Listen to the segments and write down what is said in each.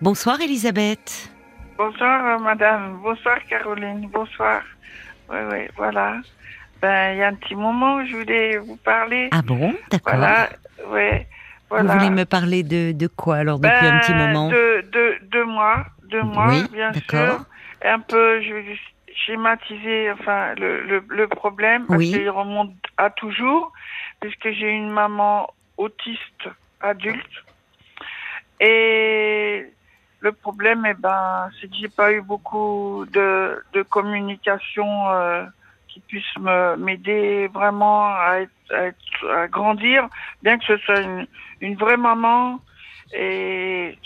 Bonsoir Elisabeth. Bonsoir euh, madame, bonsoir Caroline, bonsoir. Oui, oui, voilà. Ben, il y a un petit moment où je voulais vous parler. Ah bon, d'accord. Voilà, ouais, voilà. Vous voulez me parler de, de quoi alors depuis un petit Ben, moment? de, de, de moi, de moi, Oui, bien sûr. Et un peu, je vais schématiser enfin, le, le, le problème, parce Oui. qu'il remonte à toujours, puisque j'ai une maman autiste adulte. Et le problème, eh ben, c'est que j'ai pas eu beaucoup de, de communication euh, qui puisse me m'aider vraiment à, être, à, être- à grandir, bien que ce soit une, une vraie maman. Et,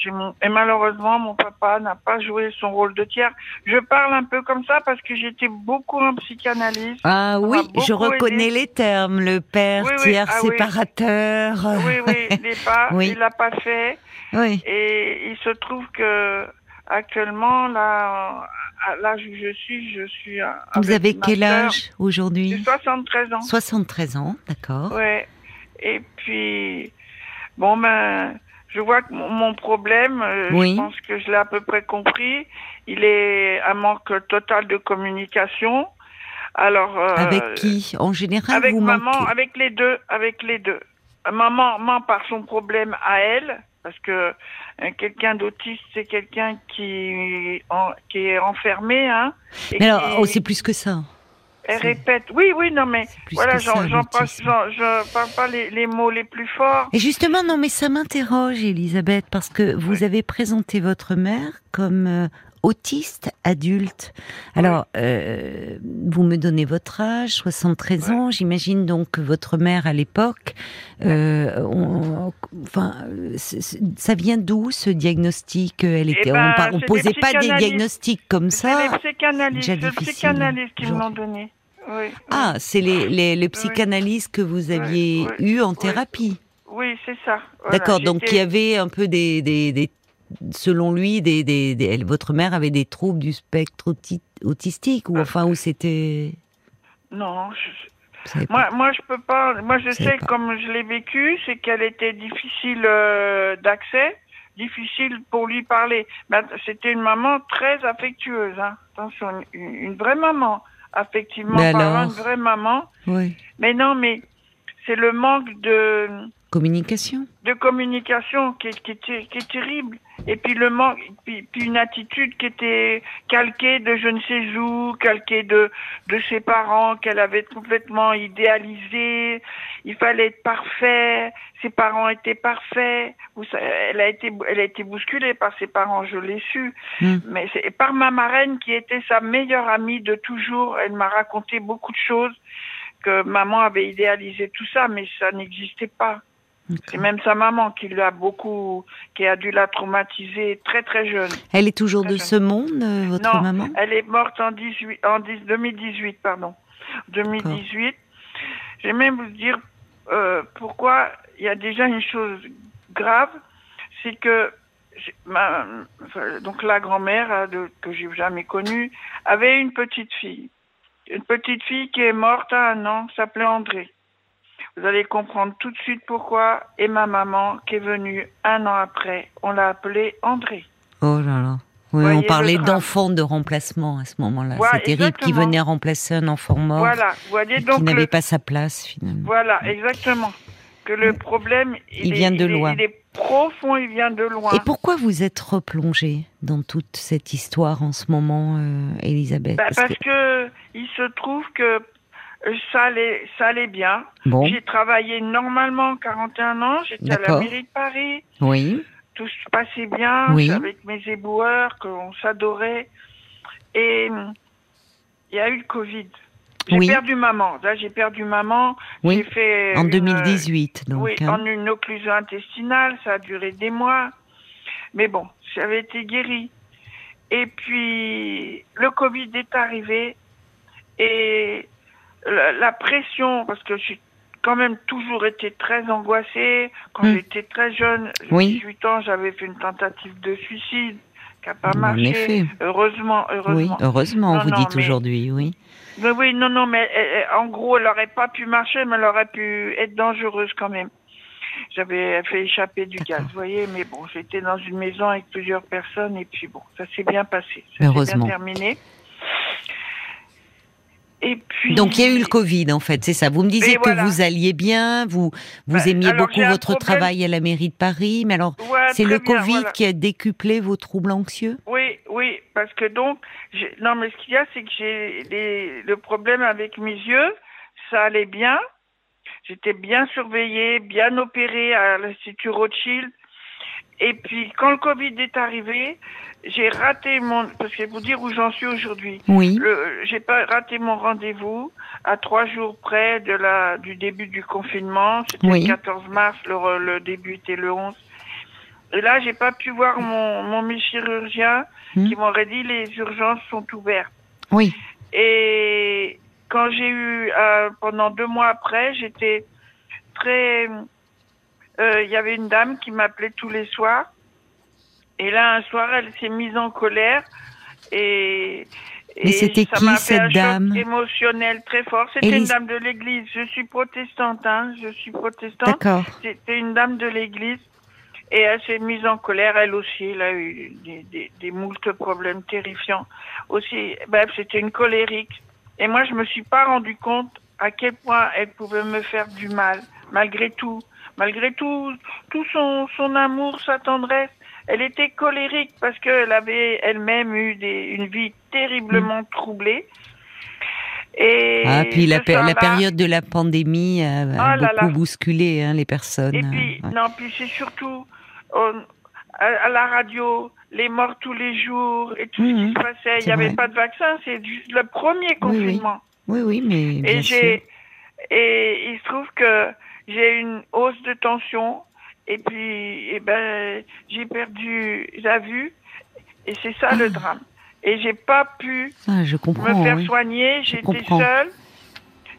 malheureusement, mon papa n'a pas joué son rôle de tiers. Je parle un peu comme ça parce que j'étais beaucoup en psychanalyse. Ah oui, je reconnais aidé. les termes, le père Oui, oui, tiers ah séparateur. Oui, oui, il n'est pas, Oui. il l'a pas fait. Oui. Et il se trouve que actuellement, là, à l'âge où je suis, je suis. Vous avez quel âge J'ai aujourd'hui 73 ans. 73 ans, d'accord. Ouais. Et puis, bon, ben, je vois que mon, problème, euh, Oui. je pense que je l'ai à peu près compris, il est un manque total de communication. Alors. euh, Avec qui? En général, Avec vous maman, manquez? avec les deux, avec les deux. Maman ment par son problème à elle, parce que euh, quelqu'un d'autiste, c'est quelqu'un qui, en- qui est enfermé, hein. Mais alors, qui- oh, c'est plus que ça. Elle répète. Oui, oui, non, mais voilà, j'en, passe, je parle pas les, les mots les plus forts. Et justement, non, mais ça m'interroge, Elisabeth, parce que vous avez présenté votre mère comme euh, autiste adulte. Alors, euh, vous me donnez votre âge, 73 Ouais. ans. J'imagine donc que votre mère, à l'époque, euh, enfin, c'est- c'est- ça vient d'où ce diagnostic? Elle était, ben, on, c'est des posait pas des diagnostics comme C'est ça. les psychanalystes, c'est le psychanalyste qui aujourd'hui. donné. Oui, Ah, c'est les, les, que vous aviez eu en thérapie. oui, c'est ça. Voilà, D'accord, donc il y avait un peu des, des, des- selon lui, des, des, des- elle- votre mère avait des troubles du spectre auti- autistique ou Euh, enfin où c'était. Non, je. Moi, moi, je peux pas. Moi, je sais pas. comme je l'ai vécu, c'est qu'elle était difficile euh, d'accès, difficile pour lui parler. Att- c'était une maman très affectueuse. Hein. Attention, une, une vraie maman, affectivement Mais parlant, alors une vraie maman. Oui. Mais non, mais c'est le manque de Communication. de communication qui est, qui, est, qui est terrible. Et puis le manque, puis, puis une attitude qui était calquée de je ne sais où, calquée de, de ses parents qu'elle avait complètement idéalisé. Il fallait être parfait. Ses parents étaient parfaits. Elle a été, elle a été bousculée par ses parents, je l'ai su. Hmm. Mais c'est par ma marraine qui était sa meilleure amie de toujours. Elle m'a raconté beaucoup de choses que maman avait idéalisé tout ça, mais ça n'existait pas. C'est même sa maman qui l'a beaucoup, qui a dû la traumatiser très très jeune. Elle est toujours de ce monde, euh, votre non, maman elle est morte en, 18, en 10 2018, pardon. 2018. Je vais même vous dire euh, pourquoi il y a déjà une chose grave, c'est que j'ai- ma, donc la grand-mère hein, que j'ai jamais connue avait une petite fille, une petite fille qui est morte à un an, s'appelait André. Vous allez comprendre tout de suite pourquoi. Et ma maman, qui est venue un an après, on l'a appelée André. Oh là là. Oui, on parlait d'enfants de remplacement à ce moment-là. Voilà, C'est terrible qui venait remplacer un enfant mort Voilà, vous voyez qui donc n'avait le- pas sa place finalement. Voilà, exactement. Que le problème, il, Il est- vient de loin. Il est profond, il vient de loin. Et pourquoi vous êtes replongée dans toute cette histoire en ce moment, euh, Elisabeth? Bah, Parce parce que- que il se trouve que ça allait, ça allait bien. Bon, J'ai travaillé normalement 41 ans. J'étais à la mairie de Paris. oui, Tout se passait bien. Oui. Avec mes éboueurs, qu'on s'adorait. Et il y a eu le Covid. J'ai Oui. perdu maman. Là, j'ai perdu maman. Oui. J'ai fait en une- 2018 donc. oui, hein. en une occlusion intestinale, ça a duré des mois. Mais bon, j'avais été guérie. Et puis, le Covid est arrivé et la, la pression, parce que j'ai quand même toujours été très angoissée. Quand Hmm. j'étais très jeune, Oui. 18 ans, j'avais fait une tentative de suicide qui n'a pas En marché. effet. Heureusement, Oui, heureusement. heureusement, Non, vous non, dites mais- aujourd'hui, oui. Mais oui, non, non, mais elle- elle- en gros, elle n'aurait pas pu marcher, mais elle aurait pu être dangereuse quand même. j'avais fait échapper du gaz, vous voyez. Mais bon, j'étais dans une maison avec plusieurs personnes et puis bon, ça s'est bien passé. Ça s'est bien terminé. Et puis... Donc il y a eu le Covid en fait, c'est ça. Vous me disiez que vous alliez bien, vous vous bah, aimiez beaucoup votre travail à la mairie de Paris, mais alors c'est le Covid qui a décuplé vos troubles anxieux? Oui, oui, parce que donc non mais ce qu'il y a c'est que j'ai le problème avec mes yeux, ça allait bien, j'étais bien surveillée, bien opérée à l'Institut Rothschild, et puis quand le Covid est arrivé, j'ai raté mon parce que vous dire où j'en suis aujourd'hui. Oui. J'ai pas raté mon rendez-vous à trois jours près de la du début du confinement. C'était le 14 mars. Le, le, début était le 11. Et là, j'ai pas pu voir mon mon chirurgien hmm. qui m'aurait dit les urgences sont ouvertes. Oui. Et quand j'ai eu euh, pendant deux mois après, j'étais très. Euh, il y avait une dame qui m'appelait tous les soirs et là, un soir, elle s'est mise en colère et. Mais c'était qui cette dame émotionnel très fort. C'était une dame de l'église. Je suis protestante, hein. Je suis protestante. D'accord. C'était une dame de l'église. Et elle s'est mise en colère, elle aussi. Elle a eu des, des, des moultes problèmes terrifiants. Aussi, bref, c'était une colérique. Et moi, je me suis pas rendu compte à quel point elle pouvait me faire du mal, malgré tout. Malgré tout, tout son, son amour, sa tendresse. Elle était colérique parce qu'elle avait elle-même eu des, une vie terriblement troublée. Et ah, puis la, la, période de la pandémie a, oh beaucoup bousculé hein, les personnes. Et puis, non, puis c'est surtout à, la radio, les morts tous les jours et tout ce qui mm, se passait. Il n'y avait pas de vaccin, c'est juste le premier confinement. Oui, oui, mais. Bien et, sûr. et il se trouve que j'ai une hausse de tension et puis, eh ben, j'ai perdu la vue. Et c'est ça le drame. Et j'ai pas pu ah, je me faire soigner. J'étais seule.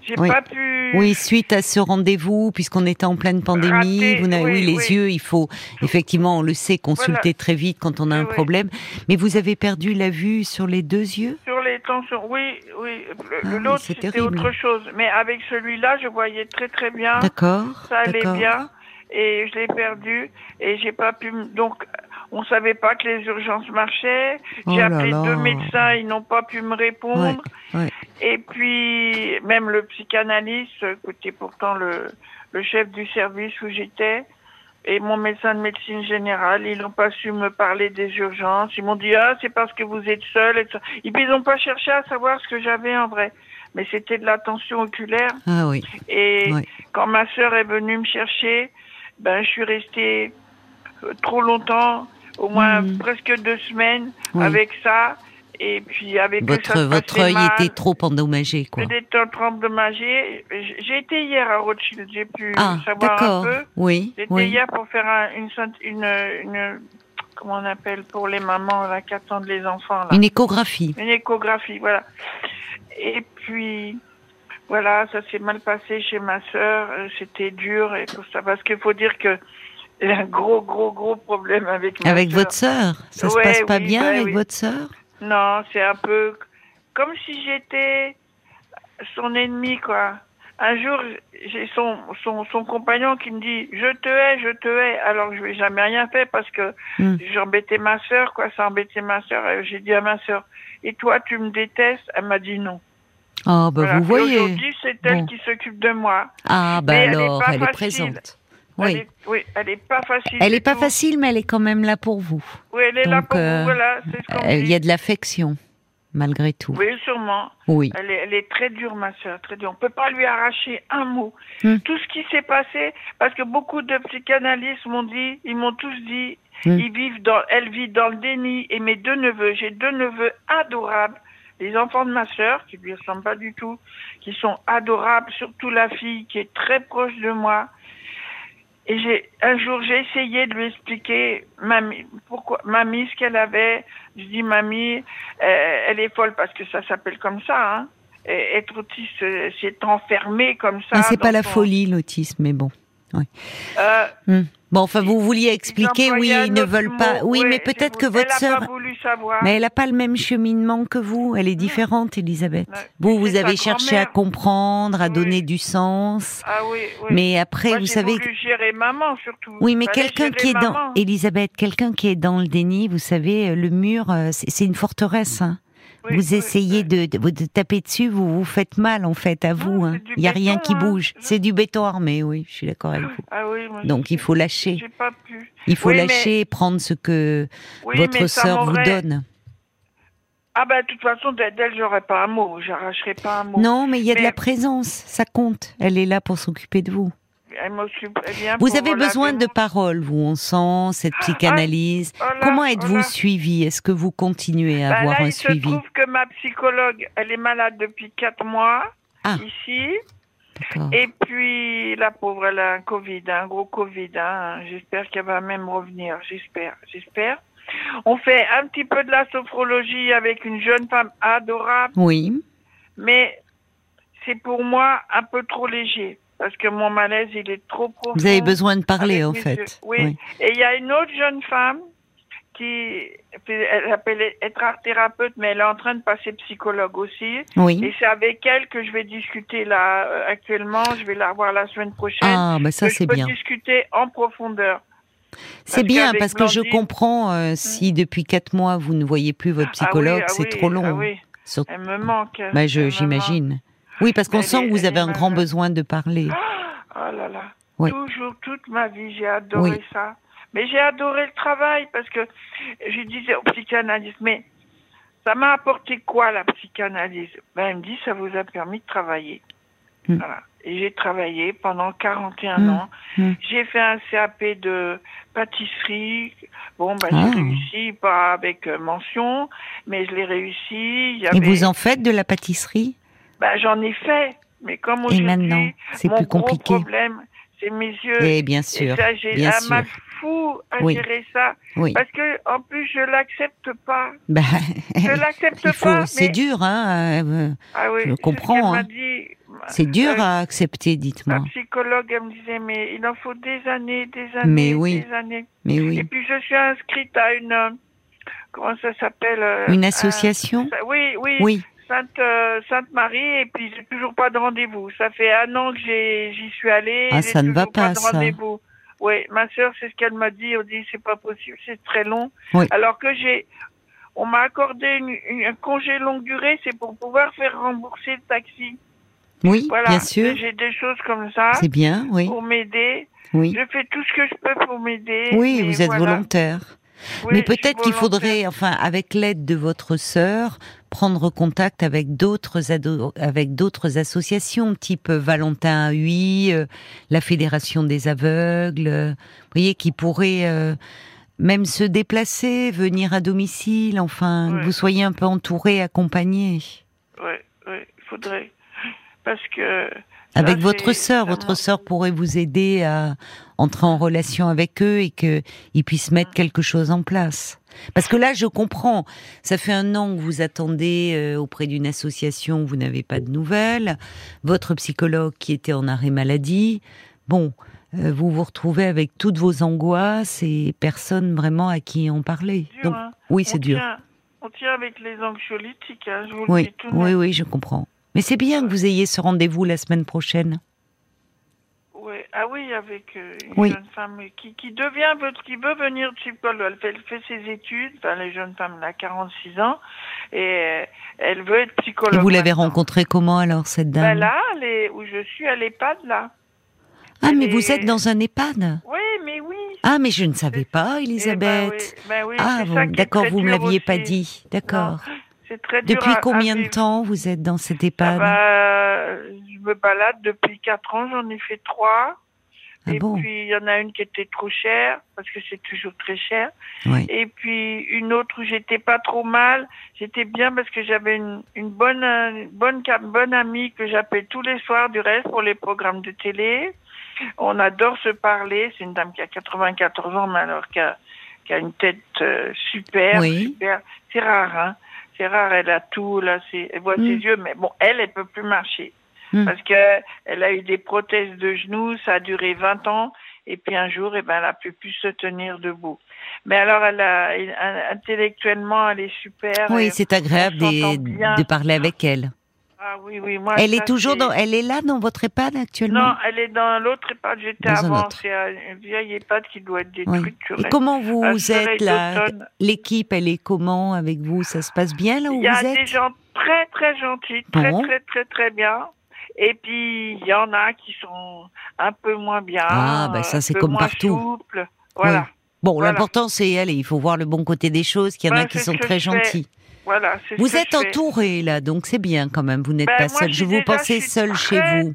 J'ai oui. pas pu. Oui, suite à ce rendez-vous, puisqu'on était en pleine pandémie, vous n'avez, oui, les yeux, il faut effectivement, on le sait, consulter très vite quand on a un problème. Mais vous avez perdu la vue sur les deux yeux? Sur les tensions, oui, oui. Le, ah, l'autre, c'était autre chose. Mais avec celui-là, je voyais très très bien. D'accord. Ça allait bien et je l'ai perdu et j'ai pas pu donc on savait pas que les urgences marchaient. Oh j'ai appelé deux médecins, ils n'ont pas pu me répondre. Et puis même le psychanalyste, qui pourtant le, le chef du service où j'étais, et mon médecin de médecine générale, ils n'ont pas su me parler des urgences. Ils m'ont dit ah c'est parce que vous êtes seul. Et ils n'ont pas cherché à savoir ce que j'avais en vrai. Mais c'était de la tension oculaire. Ah oui. Et quand ma sœur est venue me chercher, ben, je suis restée euh, trop longtemps, au moins hmm. presque deux semaines, avec ça. Et puis avec votre, votre œil était trop endommagé, quoi. J'étais trop endommagé. J'ai été hier à Rothschild, j'ai pu ah, savoir un peu. Oui. J'étais hier pour faire une, une, une, comment on appelle pour les mamans là, qui attendent les enfants. Là. Une échographie. Une échographie, voilà. Et puis voilà, ça s'est mal passé chez ma sœur, euh, c'était dur et tout ça, parce qu'il faut dire que y a un gros, gros, gros problème avec ma Avec votre sœur Ça se passe pas bien avec votre sœur? Non, c'est un peu comme si j'étais son ennemi, quoi. Un jour, j'ai son, son, son, compagnon qui me dit Je te hais, je te hais, alors que je n'ai jamais rien fait parce que hmm. j'embêtais ma sœur, quoi, ça embêtait ma sœur. J'ai dit à ma sœur Et toi, tu me détestes Elle m'a dit non. Ah, bah vous voyez. Aujourd'hui, c'est elle qui s'occupe de moi. Ah, bah alors, elle est, présente. Oui. Elle est, oui, elle n'est pas facile. Elle n'est pas facile, mais elle est quand même là pour vous. Oui, elle est là pour vous, voilà. Il y a de l'affection, malgré tout. Oui, sûrement. Oui. Elle est, elle est très dure, ma soeur, très dure. On ne peut pas lui arracher un mot. Hmm. Tout ce qui s'est passé, parce que beaucoup de psychanalystes m'ont dit, ils m'ont tous dit, hmm. ils vivent dans, elle vit dans le déni. Et mes deux neveux, j'ai deux neveux adorables les enfants de ma sœur, qui lui ressemblent pas du tout, qui sont adorables, surtout la fille qui est très proche de moi. Et j'ai un jour j'ai essayé de lui expliquer mamie pourquoi mamie ce qu'elle avait. Je dis mamie, euh, elle est folle parce que ça s'appelle comme ça. Hein. être autiste, c'est enfermé comme ça. c'est pas la folie l'autisme, mais bon. Euh, hmm. Bon, enfin, vous vouliez expliquer, oui, ils ne veulent pas. mot. Oui, mais peut-être que votre sœur. Mais elle n'a pas le même cheminement que vous. Elle est différente, Elisabeth. Vous, vous avez cherché à comprendre, à Oui. donner du sens. Ah oui, oui. Mais après, Moi, vous savez. voulu gérer maman surtout. Oui, mais quelqu'un qui est dans. Elisabeth, quelqu'un qui est dans le déni, vous savez, euh, le mur, euh, c'est c'est une forteresse. hein. Oui, vous essayez de, de, de taper dessus, vous vous faites mal en fait à vous. hein. Il n'y a rien qui hein. bouge. C'est du béton armé, oui, je suis d'accord avec vous. Ah oui, moi, Donc il faut lâcher. J'ai pas pu. Il faut Oui, mais- lâcher et prendre ce que votre sœur vous donne. Ah bah de toute façon d'elle, j'aurais pas un mot, j'arracherai pas un mot. Non, mais il y a de la présence, ça compte. Elle est là pour s'occuper de vous. Elle m'occupe Vous avez besoin de paroles, vous, on sent cette psychanalyse. Oh là, Comment oh êtes-vous suivi Est-ce que vous continuez à Bah avoir là, un il suivi? se trouve que ma psychologue, elle est malade depuis quatre mois Ah. ici. Et puis la pauvre, elle a un Covid, un gros Covid. hein. J'espère qu'elle va même revenir. J'espère, j'espère. On fait un petit peu de la sophrologie avec une jeune femme adorable, Oui, mais c'est pour moi un peu trop léger parce que mon malaise il est trop profond. vous avez besoin de parler en fait. yeux. Oui. Et il y a une autre jeune femme qui, elle s'appelle être art thérapeute, mais elle est en train de passer psychologue aussi. Oui. Et c'est avec elle que je vais discuter là euh, actuellement. Je vais la voir la semaine prochaine. Ah, bah ça c'est bien. discuter en profondeur. C'est bien parce que je comprends euh, si depuis quatre mois vous ne voyez plus votre psychologue, ah oui, ah c'est oui, trop long. Ah oui, Sur- elle me manque. Bah, j'imagine. Oui, parce qu'on sent que vous avez un grand besoin de parler. manque. Oh là là. Oui. Toujours, toute ma vie, j'ai adoré Oui. ça. Mais j'ai adoré le travail parce que je disais au psychanalyste, mais ça m'a apporté quoi la psychanalyse? Ben, elle me dit, ça vous a permis de travailler. Hmm. Voilà. Et j'ai travaillé pendant 41 Hmm. ans. Hmm. J'ai fait un CAP de pâtisserie. Bon, ben, Ah. j'ai réussi, pas avec euh, mention, mais je l'ai réussi. Il y Et vous en faites de la pâtisserie? Ben, j'en ai fait. Mais comme Et aujourd'hui, maintenant, c'est mon plus gros compliqué. problème, c'est mes yeux. Eh bien Et sûr, ça, j'ai bien un mal sûr. fou à Oui. gérer ça. Oui. Parce que, en plus, je l'accepte pas. Bah, Je l'accepte il faut. pas. C'est mais- dur, hein. euh, Ah oui, je c'est ce comprends, m'a hein. dit. C'est dur Euh, à accepter, La dites-moi. psychologue, elle me disait, mais il en faut des années, des années, Mais oui. des années. Mais Et oui. puis, je suis inscrite à une... euh, Comment ça s'appelle euh, Une un- association? Oui, oui. Oui. Sainte, euh, Sainte Marie et puis j'ai toujours pas de rendez-vous. Ça fait un an que j'y suis allée. Ah, ça ne va pas, de ça. Oui, ma sœur, c'est ce qu'elle m'a dit. On dit c'est pas possible, c'est très long. Oui. Alors que j'ai, on m'a accordé une, une- un congé longue durée, c'est pour pouvoir faire rembourser le taxi. Oui, Voilà. bien sûr. J'ai des choses comme ça C'est bien, oui. pour m'aider. Oui. Je fais tout ce que je peux pour m'aider. Oui, vous êtes voilà. volontaire. Oui, Mais peut-être qu'il faudrait, enfin, avec l'aide de votre sœur, prendre contact avec d'autres ado- avec d'autres associations, type Valentin UI, euh, la Fédération des aveugles, euh, vous voyez, qui pourraient euh, même se déplacer, venir à domicile, enfin, Ouais. que vous soyez un peu entouré, accompagné. Oui, oui, il faudrait. Parce que. Avec ça, votre sœur, vraiment- votre sœur pourrait vous aider à entrer en relation avec eux et que ils puissent mettre quelque chose en place. Parce que là, je comprends. Ça fait un an que vous attendez euh, auprès d'une association, vous n'avez pas de nouvelles. Votre psychologue qui était en arrêt maladie. Bon, euh, vous vous retrouvez avec toutes vos angoisses et personne vraiment à qui en parler. dur, Donc, hein. oui, c'est dur. tient- On tient avec les anxiolytiques, hein, je vous le Oui, dis tout oui, oui, je comprends. Mais c'est bien que vous ayez ce rendez-vous la semaine prochaine. Ouais. Ah oui, avec euh, une Oui. jeune femme qui, qui devient, veut- qui veut venir psychologue. Elle fait, elle fait ses études, enfin les jeunes femmes, elle a 46 ans, et euh, elle veut être psychologue. Et vous l'avez rencontrée comment alors, cette dame? Ben là, elle est- où je suis à l'EHPAD, là. Ah, elle mais est- vous êtes dans un EHPAD? Oui, mais oui. Ah, mais je ne savais pas, Eh ben Elisabeth. oui, ben oui, ah, bon, d'accord, vous me dur l'aviez pas dit. D'accord. C'est très dur Depuis à- à combien de temps vous êtes dans cet Ah EHPAD bah, je me balade depuis quatre ans, j'en ai fait trois. Ah et bon puis il y en a une qui était trop chère, parce que c'est toujours très cher. Oui. Et puis une autre où j'étais pas trop mal. J'étais bien parce que j'avais une, une bonne, une bonne, amie que j'appelle tous les soirs du reste pour les programmes de télé. On adore se parler. C'est une dame qui a 94 ans, mais alors qui a, qui a une tête euh, super, Oui. super. C'est rare, hein. C'est rare, elle a tout, là, c'est, elle voit Mm. ses yeux, mais bon, elle, elle peut plus marcher. Mm. Parce que elle a eu des prothèses de genoux, ça a duré 20 ans, Et puis un jour, eh ben, elle a pu plus se tenir debout. Mais alors, elle a, intellectuellement, elle est super. Oui, c'est agréable de, de, parler avec elle. Ah oui, oui, moi. Elle est toujours dans, elle est là dans votre EHPAD actuellement? Non, elle est dans l'autre EHPAD. J'étais avant. C'est une vieille EHPAD qui doit être détruite. Et comment vous êtes là? L'équipe, elle est comment avec vous? Ça se passe bien là où vous êtes Il y a des gens très très gentils, très très très très bien. Et puis il y en a qui sont un peu moins bien. Ah, ben ça c'est comme partout. Voilà. Bon, l'important c'est aller. Il faut voir le bon côté des choses. Qu'il y en a qui sont très gentils. Voilà, vous êtes entouré là, donc c'est bien quand même. Vous n'êtes ben, pas seul. Je vous pensais seul chez vous.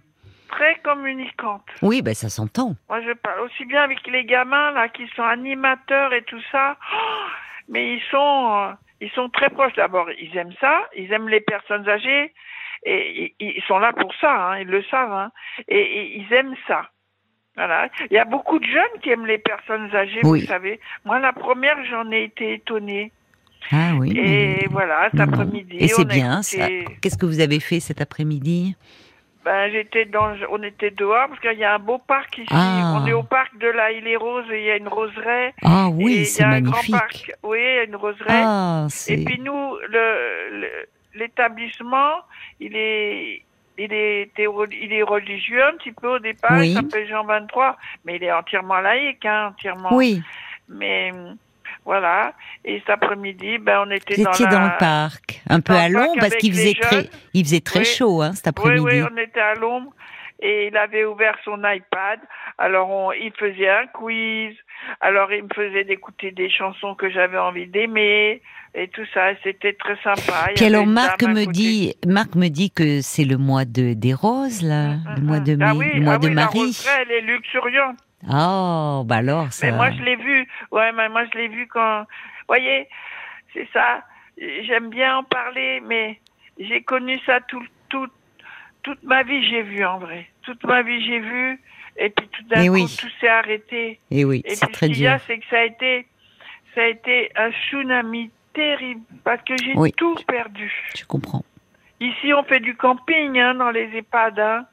Très communicante. Oui, ben ça s'entend. Moi, je parle aussi bien avec les gamins là qui sont animateurs et tout ça. Oh, mais ils sont, euh, ils sont très proches. D'abord, ils aiment ça. Ils aiment les personnes âgées et, ils sont là pour ça. Hein, ils le savent. Hein, et, ils aiment ça. Voilà. Il y a beaucoup de jeunes qui aiment les personnes âgées, vous savez. Moi, la première, j'en ai été étonnée. Ah oui. Et voilà, cet après-midi. Et c'est bien, ça. Qu'est-ce que vous avez fait cet après-midi? Ben, j'étais dans, on était dehors parce qu'il y a un beau parc ici. Ah. On est au parc de la Île et Rose et il y a une roseraie. Ah oui, c'est magnifique. Un grand parc. Oui, une roseraie. Ah, et puis nous, le, l'établissement, il est, il est, il est religieux un petit peu au départ. Il s'appelle Jean 23, mais il est entièrement laïque, hein, entièrement. Oui. Mais voilà. Et cet après-midi, ben, on était dans, la... dans le parc, un peu à l'ombre parce qu'il faisait très, il faisait très chaud, hein, cet après-midi. Oui, oui, on était à l'ombre et il avait ouvert son iPad. Alors, on, il faisait un quiz. Alors, il me faisait d'écouter des chansons que j'avais envie d'aimer et tout ça. C'était très sympa. Puis alors, Marc me dit, Marc me dit que c'est le mois de des roses, là, mm, le mois de ah mai, le mois ah de oui, Marie. La elle est luxuriante. Oh, bah alors ça. Mais moi je l'ai vu. Ouais, mais moi je l'ai vu quand. Voyez, c'est ça. J'aime bien en parler, mais j'ai connu ça tout, tout, toute ma vie. J'ai vu en vrai. Toute ma vie j'ai vu. Et puis tout d'un coup tout s'est arrêté. Et oui, c'est très dur. c'est que ça a été, ça a été un tsunami terrible parce que j'ai tout perdu. Je comprends. Ici, on fait du camping hein, dans les EHPAD. Hein.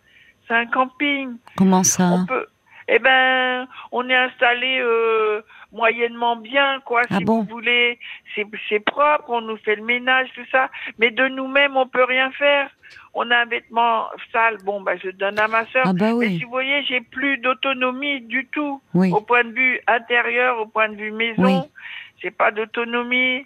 C'est un camping. Comment ça? On peut, eh ben, on est installé euh, moyennement bien, quoi. Ah si vous voulez, c'est propre, on nous fait le ménage, tout ça. Mais de nous-mêmes, on peut rien faire. On a un vêtement sale, bon, bah, je donne à ma soeur. Ah bah Mais si vous voyez, j'ai plus d'autonomie du tout. Au point de vue intérieur, au point de vue maison, j'ai pas d'autonomie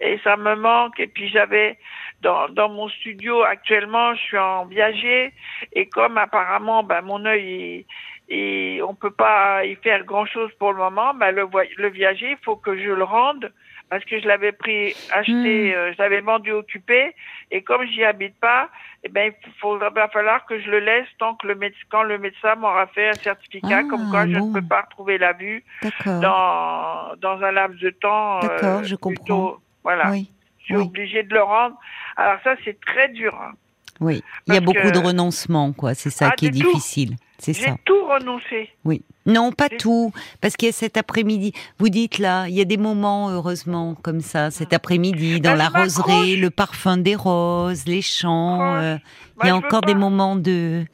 et ça me manque. Et puis j'avais dans, dans mon studio actuellement, je suis en viager et comme apparemment, ben mon œil et on peut pas y faire grand chose pour le moment. Ben le, le viager, il faut que je le rende parce que je l'avais pris, acheté, euh, je l'avais vendu occupé et comme j'y habite pas, eh ben il faudra, va falloir que je le laisse tant que le médecin, quand le médecin m'aura fait un certificat ah, comme quoi je ne peux pas retrouver la vue dans dans un laps de temps. Euh, D'accord, je comprends. voilà. Je suis obligée de le rendre. Alors ça, c'est très dur. Hein. Oui, il y a beaucoup de renoncements, quoi. C'est ça ah, qui est difficile. C'est ça. J'ai tout renoncé. Oui. Non, pas tout, parce qu'il y a cet après-midi. Vous dites là, il y a des moments, heureusement, comme ça, cet ah. après-midi, dans la roseraie, le parfum des roses, les chants. Euh, il y a encore des moments de,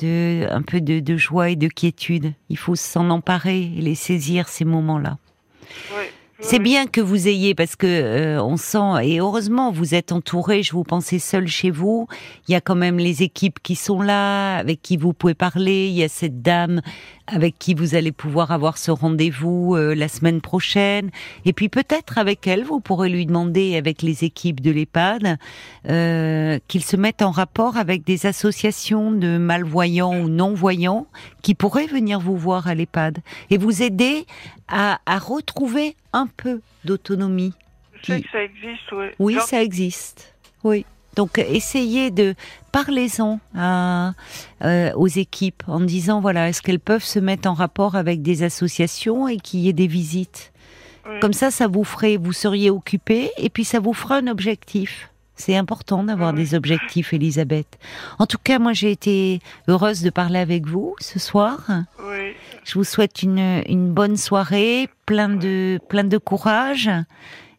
de, un peu de, de joie et de quiétude. Il faut s'en emparer et les saisir ces moments-là. Oui. C'est bien que vous ayez parce que euh, on sent et heureusement vous êtes entouré. Je vous pensais seul chez vous. Il y a quand même les équipes qui sont là, avec qui vous pouvez parler. Il y a cette dame avec qui vous allez pouvoir avoir ce rendez-vous euh, la semaine prochaine. Et puis peut-être avec elle, vous pourrez lui demander avec les équipes de l'EHPAD euh, qu'ils se mettent en rapport avec des associations de malvoyants ou non-voyants qui pourraient venir vous voir à l'EHPAD et vous aider à, à retrouver un peu d'autonomie. Je sais que ça existe, oui. Oui, ça existe. Oui. Donc essayez de parlez-en euh, aux équipes en disant voilà est-ce qu'elles peuvent se mettre en rapport avec des associations et qu'il y ait des visites? Comme ça, ça vous ferait, vous seriez occupé et puis ça vous fera un objectif. C'est important d'avoir des objectifs, Elisabeth. En tout cas, moi, j'ai été heureuse de parler avec vous ce soir. Oui. Je vous souhaite une, une bonne soirée, plein de, plein de courage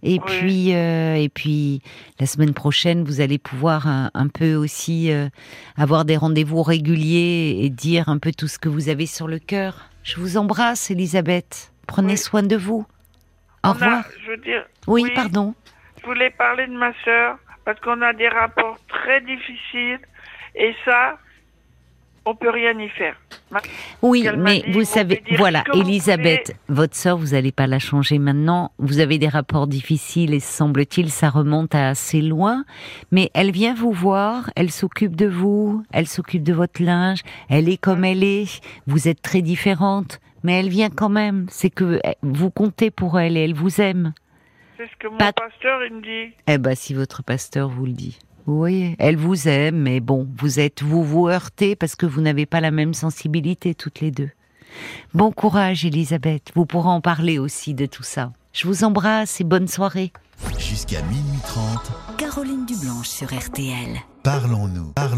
Et Oui. puis, euh, et puis, la semaine prochaine, vous allez pouvoir un, un peu aussi euh, avoir des rendez-vous réguliers et dire un peu tout ce que vous avez sur le cœur. Je vous embrasse, Elisabeth. Prenez Oui. soin de vous. Au On a- revoir. je veux dire, Oui, oui. pardon. je voulais parler de ma sœur parce qu'on a des rapports très difficiles et ça, on peut rien y faire. Oui, mais dit, vous savez, voilà, vous Elisabeth, votre sœur, vous n'allez pas la changer maintenant. Vous avez des rapports difficiles et semble-t-il, ça remonte à assez loin. Mais elle vient vous voir, elle s'occupe de vous, elle s'occupe de votre linge, elle est comme elle est. Vous êtes très différentes, mais elle vient quand même. C'est que eh, vous comptez pour elle et elle vous aime. C'est ce que mon Pas- pasteur il me dit. Eh ben, si votre pasteur vous le dit. Vous voyez, elle vous aime, mais bon, vous êtes, vous vous heurtez parce que vous n'avez pas la même sensibilité toutes les deux. Bon courage, Elisabeth. Vous pourrez en parler aussi de tout ça. Je vous embrasse et bonne soirée. Jusqu'à minuit 30, Caroline Dublanche sur RTL. parlons-nous. Parlons